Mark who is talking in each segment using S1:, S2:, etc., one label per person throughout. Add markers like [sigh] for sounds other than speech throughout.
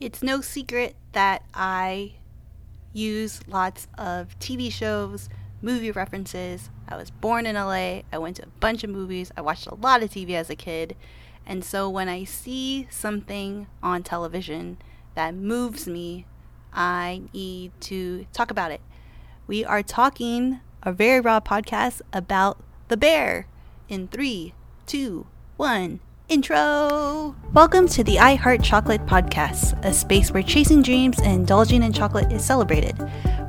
S1: It's no secret that I use lots of TV shows, movie references. I was born in LA. I went to a bunch of movies. I watched a lot of TV as a kid. And so when I see something on television that moves me, I need to talk about it. We are talking a very raw podcast about the bear in three, two, one. Intro! Welcome to the I Heart Chocolate podcast, a space where chasing dreams and indulging in chocolate is celebrated,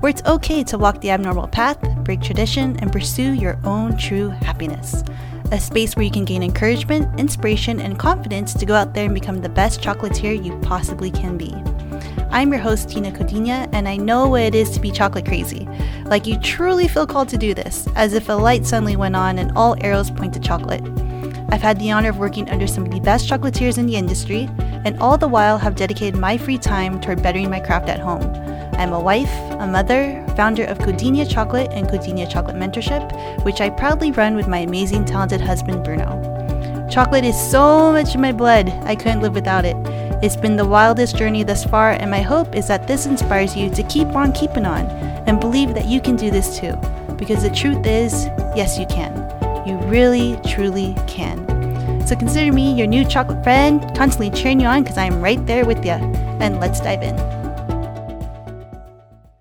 S1: where it's okay to walk the abnormal path, break tradition, and pursue your own true happiness. A space where you can gain encouragement, inspiration, and confidence to go out there and become the best chocolatier you possibly can be. I'm your host, Tina Codina, and I know what it is to be chocolate crazy. Like you truly feel called to do this, as if a light suddenly went on and all arrows point to chocolate. I've had the honor of working under some of the best chocolatiers in the industry, and all the while have dedicated my free time toward bettering my craft at home. I'm a wife, a mother, founder of Codinia Chocolate and Codinia Chocolate Mentorship, which I proudly run with my amazing, talented husband, Bruno. Chocolate is so much in my blood, I couldn't live without it. It's been the wildest journey thus far, and my hope is that this inspires you to keep on keeping on and believe that you can do this too. Because the truth is, yes, you can. You really, truly can. So consider me your new chocolate friend, constantly cheering you on because I'm right there with you. And let's dive in.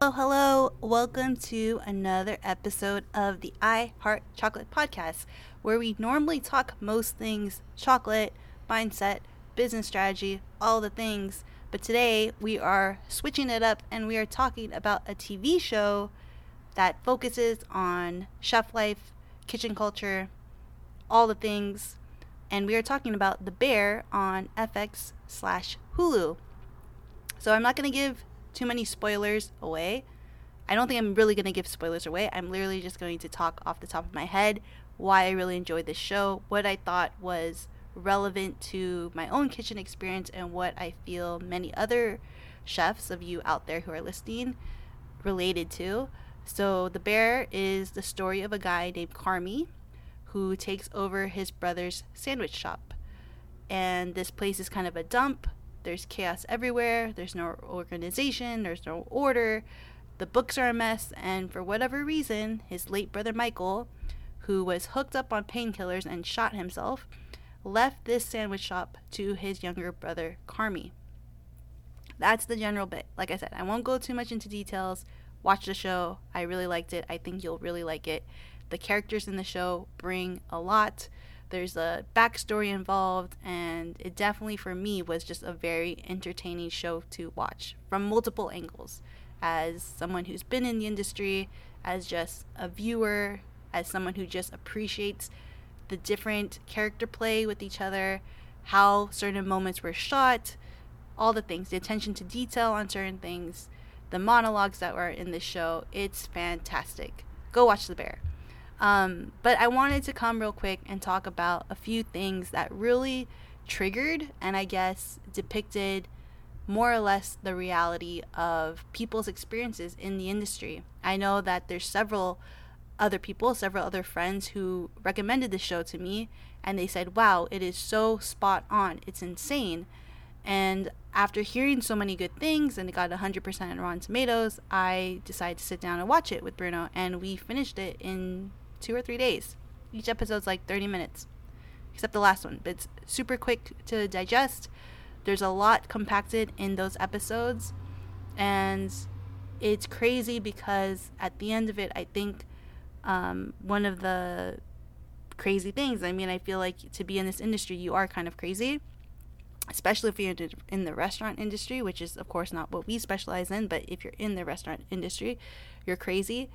S1: Hello, hello. Welcome to another episode of the I Heart Chocolate podcast, where we normally talk most things chocolate, mindset, business strategy, all the things. But today we are switching it up and we are talking about a TV show that focuses on chef life, kitchen culture, all the things. And we are talking about The Bear on FX slash Hulu. So I'm not going to give too many spoilers away. I don't think I'm really going to give spoilers away. I'm literally just going to talk off the top of my head why I really enjoyed this show, what I thought was relevant to my own kitchen experience, and what I feel many other chefs of you out there who are listening related to. So, The Bear is the story of a guy named Carmy who takes over his brother's sandwich shop. And this place is kind of a dump. There's chaos everywhere. There's no organization. There's no order. The books are a mess. And for whatever reason, his late brother Michael, who was hooked up on painkillers and shot himself, left this sandwich shop to his younger brother Carmy. That's the general bit. Like I said, I won't go too much into details. Watch the show. I really liked it. I think you'll really like it. The characters in the show bring a lot. There's a backstory involved, and it definitely, for me, was just a very entertaining show to watch from multiple angles. As someone who's been in the industry, as just a viewer, as someone who just appreciates the different character play with each other, how certain moments were shot, all the things, the attention to detail on certain things, the monologues that were in the show. It's fantastic. Go watch The Bear. Um, but I wanted to come real quick and talk about a few things that really triggered and I guess depicted more or less the reality of people's experiences in the industry. I know that there's several other people, several other friends who recommended the show to me and they said, "Wow, it is so spot on. It's insane." And after hearing so many good things and it got 100% on Rotten Tomatoes, I decided to sit down and watch it with Bruno and we finished it in two or three days. Each episode's like 30 minutes, except the last one. But it's super quick to digest. There's a lot compacted in those episodes, and it's crazy because at the end of it, I think um, one of the crazy things. I mean, I feel like to be in this industry, you are kind of crazy, especially if you're in the restaurant industry, which is, of course, not what we specialize in. But if you're in the restaurant industry, you're crazy.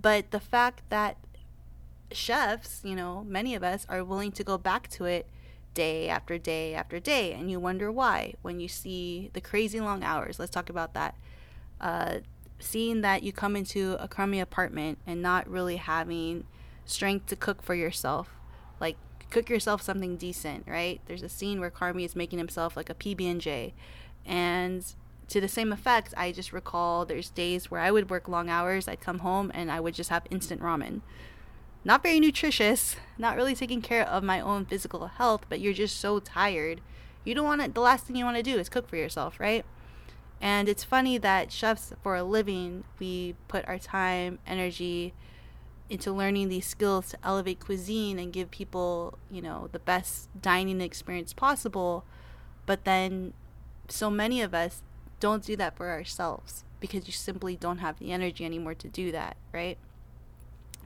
S1: But the fact that chefs, you know, many of us are willing to go back to it day after day after day. And you wonder why when you see the crazy long hours. Let's talk about that. Uh, seeing that you come into a crummy apartment and not really having strength to cook for yourself. Like, cook yourself something decent, right? There's a scene where Carmy is making himself like a PB&J. And to the same effect, I just recall there's days where I would work long hours, I'd come home and I would just have instant ramen not very nutritious, not really taking care of my own physical health, but you're just so tired. You don't want to, the last thing you want to do is cook for yourself, right? And it's funny that chefs, for a living, we put our time, energy into learning these skills to elevate cuisine and give people, you know, the best dining experience possible. But then so many of us don't do that for ourselves because you simply don't have the energy anymore to do that, right?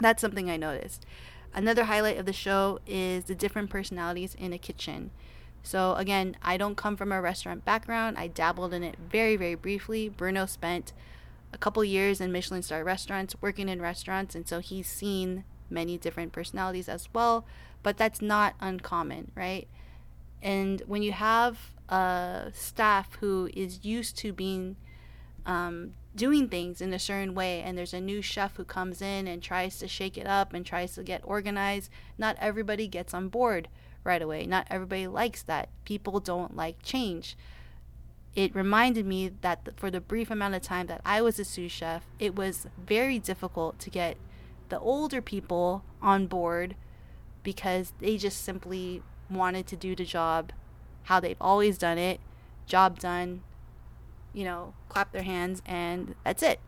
S1: That's something I noticed. Another highlight of the show is the different personalities in a kitchen. So, again, I don't come from a restaurant background. I dabbled in it very, very briefly. Bruno spent a couple years in Michelin star restaurants, working in restaurants, and so he's seen many different personalities as well, but that's not uncommon, right? And when you have a staff who is used to being um, doing things in a certain way and there's a new chef who comes in and tries to shake it up and tries to get organized not everybody gets on board right away. Not everybody likes that. People don't like change it reminded me that for the brief amount of time that I was a sous chef it was very difficult to get the older people on board because they just simply wanted to do the job how they've always done it job done you know, clap their hands and that's it.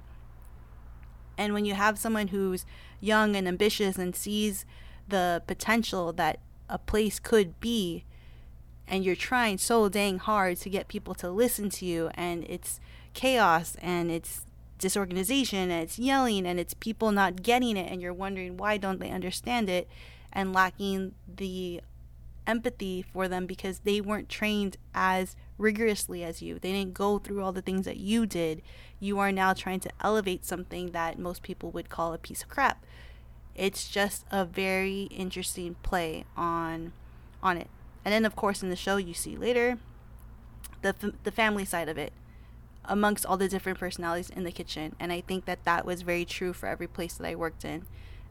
S1: And when you have someone who's young and ambitious and sees the potential that a place could be, and you're trying so dang hard to get people to listen to you, and it's chaos and it's disorganization and it's yelling and it's people not getting it, and you're wondering why don't they understand it, and lacking the empathy for them because they weren't trained as rigorously as you. They didn't go through all the things that you did. You are now trying to elevate something that most people would call a piece of crap. It's just a very interesting play on on it. And then of course in the show you see later the the family side of it amongst all the different personalities in the kitchen and I think that that was very true for every place that I worked in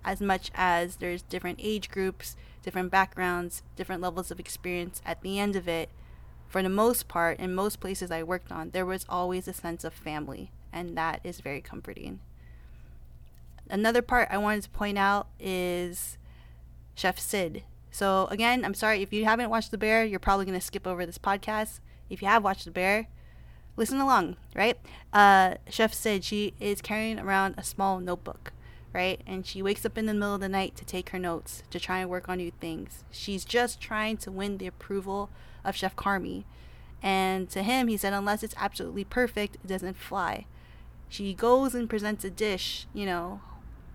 S1: as much as there's different age groups, different backgrounds, different levels of experience at the end of it for the most part, in most places I worked on, there was always a sense of family, and that is very comforting. Another part I wanted to point out is Chef Sid. So, again, I'm sorry if you haven't watched The Bear, you're probably going to skip over this podcast. If you have watched The Bear, listen along, right? Uh, Chef Sid she is carrying around a small notebook, right? And she wakes up in the middle of the night to take her notes, to try and work on new things. She's just trying to win the approval of Chef Carmy. And to him, he said, unless it's absolutely perfect, it doesn't fly. She goes and presents a dish, you know,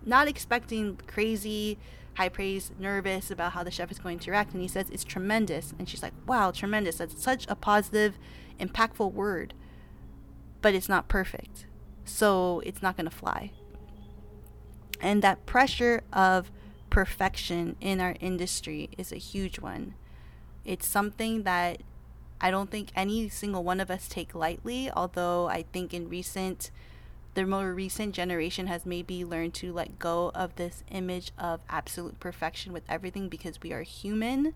S1: not expecting crazy, high praise, nervous about how the chef is going to react. And he says, it's tremendous. And she's like, wow, tremendous. That's such a positive, impactful word. But it's not perfect. So it's not going to fly. And that pressure of perfection in our industry is a huge one. It's something that I don't think any single one of us take lightly, although I think in recent the more recent generation has maybe learned to let go of this image of absolute perfection with everything because we are human.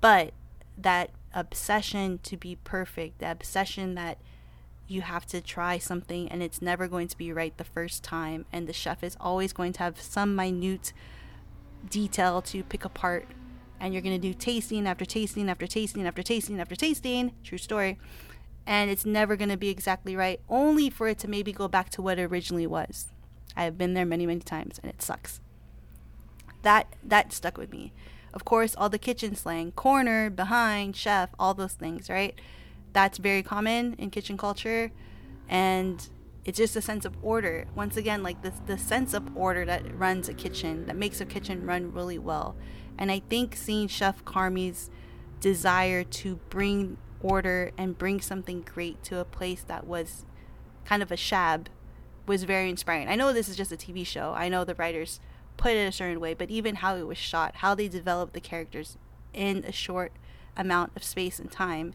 S1: But that obsession to be perfect, the obsession that you have to try something and it's never going to be right the first time, and the chef is always going to have some minute detail to pick apart and you're going to do tasting after tasting after tasting after tasting after tasting. True story. And it's never going to be exactly right, only for it to maybe go back to what it originally was. I have been there many, many times, and it sucks. That that stuck with me. Of course, all the kitchen slang, corner, behind, chef, all those things, right? That's very common in kitchen culture, and it's just a sense of order. Once again, like the the sense of order that runs a kitchen, that makes a kitchen run really well. And I think seeing Chef Carmy's desire to bring order and bring something great to a place that was kind of a shab was very inspiring. I know this is just a TV show. I know the writers put it a certain way, but even how it was shot, how they developed the characters in a short amount of space and time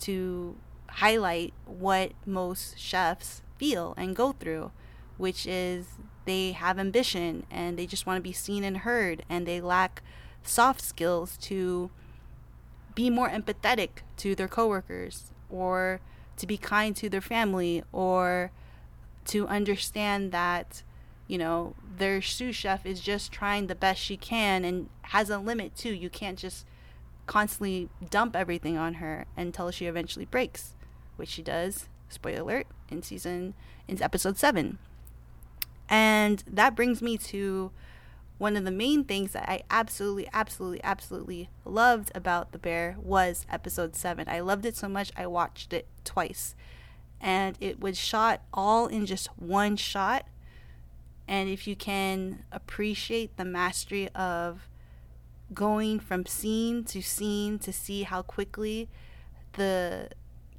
S1: to highlight what most chefs feel and go through, which is they have ambition and they just want to be seen and heard and they lack soft skills to be more empathetic to their coworkers or to be kind to their family or to understand that you know their sous chef is just trying the best she can and has a limit too you can't just constantly dump everything on her until she eventually breaks which she does spoiler alert, in season, in episode 7. And that brings me to one of the main things that I absolutely, absolutely, absolutely loved about The Bear was episode 7. I loved it so much, I watched it twice. And it was shot all in just one shot. And if you can appreciate the mastery of going from scene to scene to see how quickly the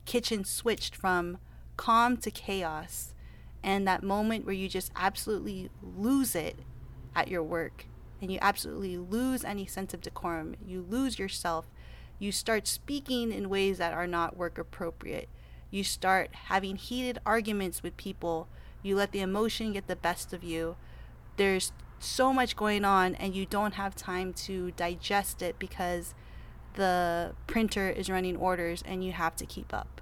S1: kitchen switched from calm to chaos, and that moment where you just absolutely lose it at your work and you absolutely lose any sense of decorum. You lose yourself. You start speaking in ways that are not work appropriate. You start having heated arguments with people. You let the emotion get the best of you. There's so much going on, and you don't have time to digest it because the printer is running orders and you have to keep up.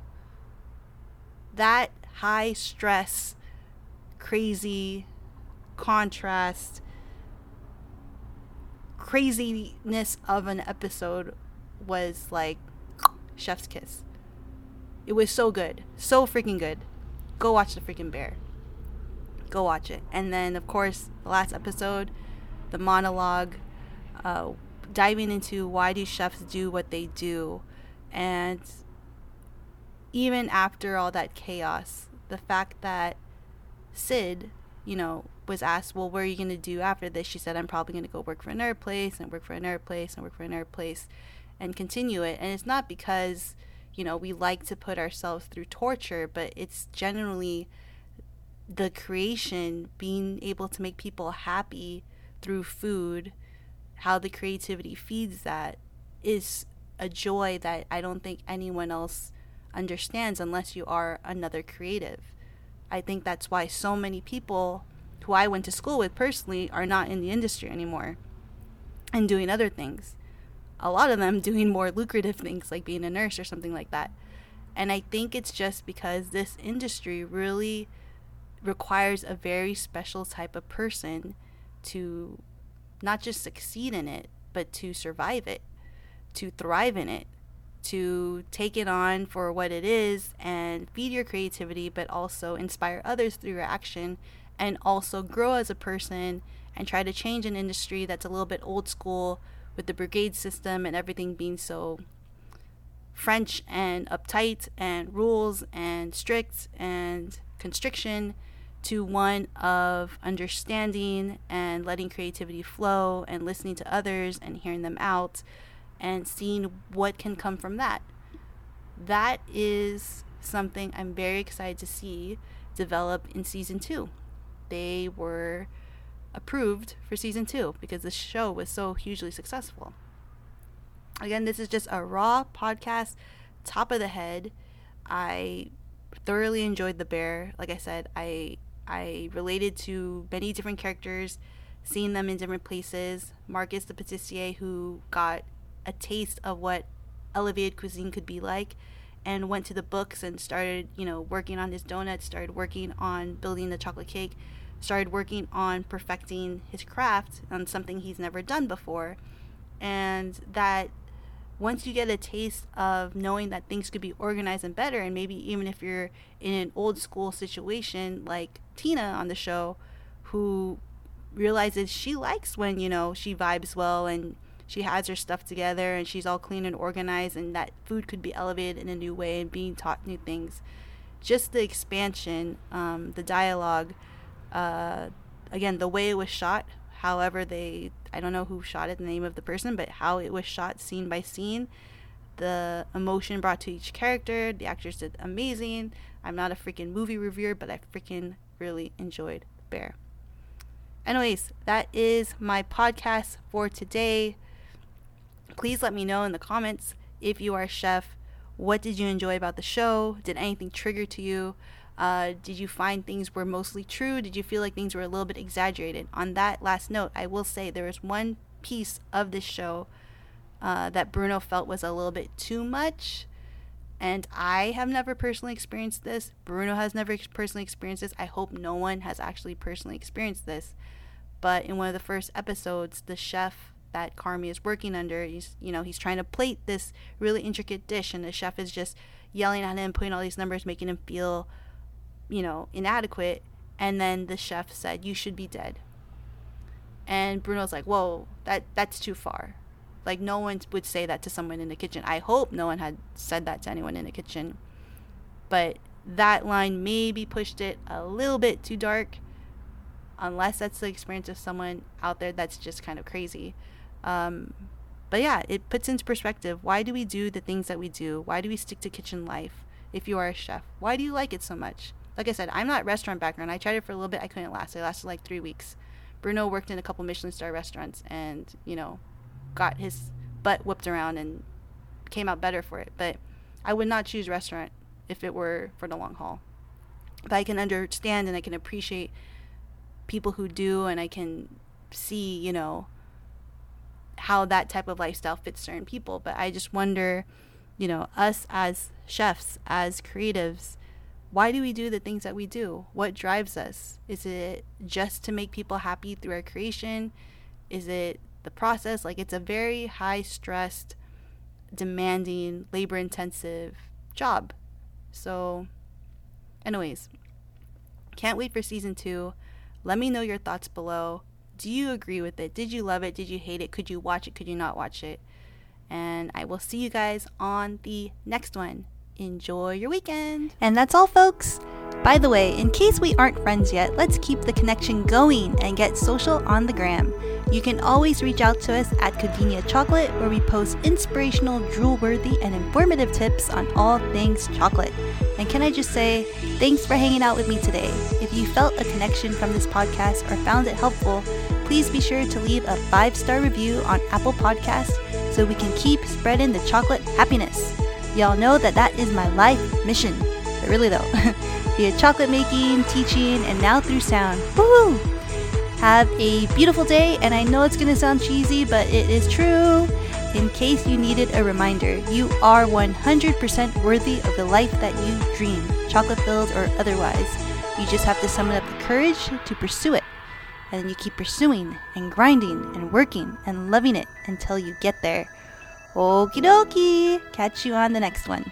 S1: That high stress, crazy contrast craziness of an episode was like chef's kiss. It was so good. So freaking good. Go watch the freaking bear. Go watch it. And then of course the last episode, the monologue, uh, diving into why do chefs do what they do and even after all that chaos, the fact that Sid, you know, was asked, well, what are you going to do after this? She said, I'm probably going to go work for another place and work for another place and work for another place and continue it. And it's not because, you know, we like to put ourselves through torture, but it's generally the creation, being able to make people happy through food, how the creativity feeds that is a joy that I don't think anyone else understands unless you are another creative. I think that's why so many people who I went to school with personally are not in the industry anymore and doing other things. A lot of them [laughs] doing more lucrative things like being a nurse or something like that. And I think it's just because this industry really requires a very special type of person to not just succeed in it, but to survive it, to thrive in it, to take it on for what it is and feed your creativity, but also inspire others through your action and also grow as a person and try to change an industry that's a little bit old school with the brigade system and everything being so French and uptight and rules and strict and constriction to one of understanding and letting creativity flow and listening to others and hearing them out and seeing what can come from that. That is something I'm very excited to see develop in season two they were approved for season two because the show was so hugely successful. Again, this is just a raw podcast, top of the head. I thoroughly enjoyed the bear. Like I said, I I related to many different characters, seeing them in different places. Marcus the patissier who got a taste of what elevated cuisine could be like and went to the books and started, you know, working on his donuts, started working on building the chocolate cake started working on perfecting his craft on something he's never done before. And that once you get a taste of knowing that things could be organized and better, and maybe even if you're in an old school situation like Tina on the show, who realizes she likes when, you know, she vibes well and she has her stuff together and she's all clean and organized, and that food could be elevated in a new way and being taught new things. Just the expansion, um, the dialogue uh, again, the way it was shot, however they, I don't know who shot it, the name of the person, but how it was shot scene by scene, the emotion brought to each character, the actors did amazing. I'm not a freaking movie reviewer, but I freaking really enjoyed Bear. Anyways, that is my podcast for today. Please let me know in the comments if you are a chef. What did you enjoy about the show? Did anything trigger to you? Uh, did you find things were mostly true? Did you feel like things were a little bit exaggerated? On that last note, I will say there was one piece of this show uh, that Bruno felt was a little bit too much. And I have never personally experienced this. Bruno has never personally experienced this. I hope no one has actually personally experienced this. But in one of the first episodes, the chef that Carmy is working under. He's, you know, he's trying to plate this really intricate dish, and the chef is just yelling at him, putting all these numbers, making him feel, you know, inadequate. And then the chef said, "You should be dead." And Bruno's like, "Whoa, that that's too far. Like no one would say that to someone in the kitchen. I hope no one had said that to anyone in the kitchen." But that line maybe pushed it a little bit too dark unless that's the experience of someone out there that's just kind of crazy. Um, but yeah, it puts into perspective why do we do the things that we do? Why do we stick to kitchen life if you are a chef? Why do you like it so much? Like I said, I'm not restaurant background. I tried it for a little bit. I couldn't last. I lasted like three weeks. Bruno worked in a couple Michelin star restaurants and, you know, got his butt whipped around and came out better for it. But I would not choose restaurant if it were for the long haul. But I can understand and I can appreciate people who do and I can see, you know, how that type of lifestyle fits certain people. But I just wonder, you know, us as chefs, as creatives, why do we do the things that we do? What drives us? Is it just to make people happy through our creation? Is it the process? Like it's a very high stressed, demanding, labor intensive job. So, anyways, can't wait for season two. Let me know your thoughts below. Do you agree with it? Did you love it? Did you hate it? Could you watch it? Could you not watch it? And I will see you guys on the next one. Enjoy your weekend. And that's all, folks. By the way, in case we aren't friends yet, let's keep the connection going and get social on the gram. You can always reach out to us at Codinia Chocolate, where we post inspirational, drool worthy, and informative tips on all things chocolate. And can I just say, thanks for hanging out with me today. If you felt a connection from this podcast or found it helpful, please be sure to leave a five star review on Apple Podcasts so we can keep spreading the chocolate happiness. Y'all know that that is my life mission. But really, though, [laughs] via chocolate making, teaching, and now through sound. Woo! Have a beautiful day, and I know it's gonna sound cheesy, but it is true. In case you needed a reminder, you are 100% worthy of the life that you dream, chocolate filled or otherwise. You just have to summon up the courage to pursue it. And you keep pursuing and grinding and working and loving it until you get there. Okie dokie! Catch you on the next one.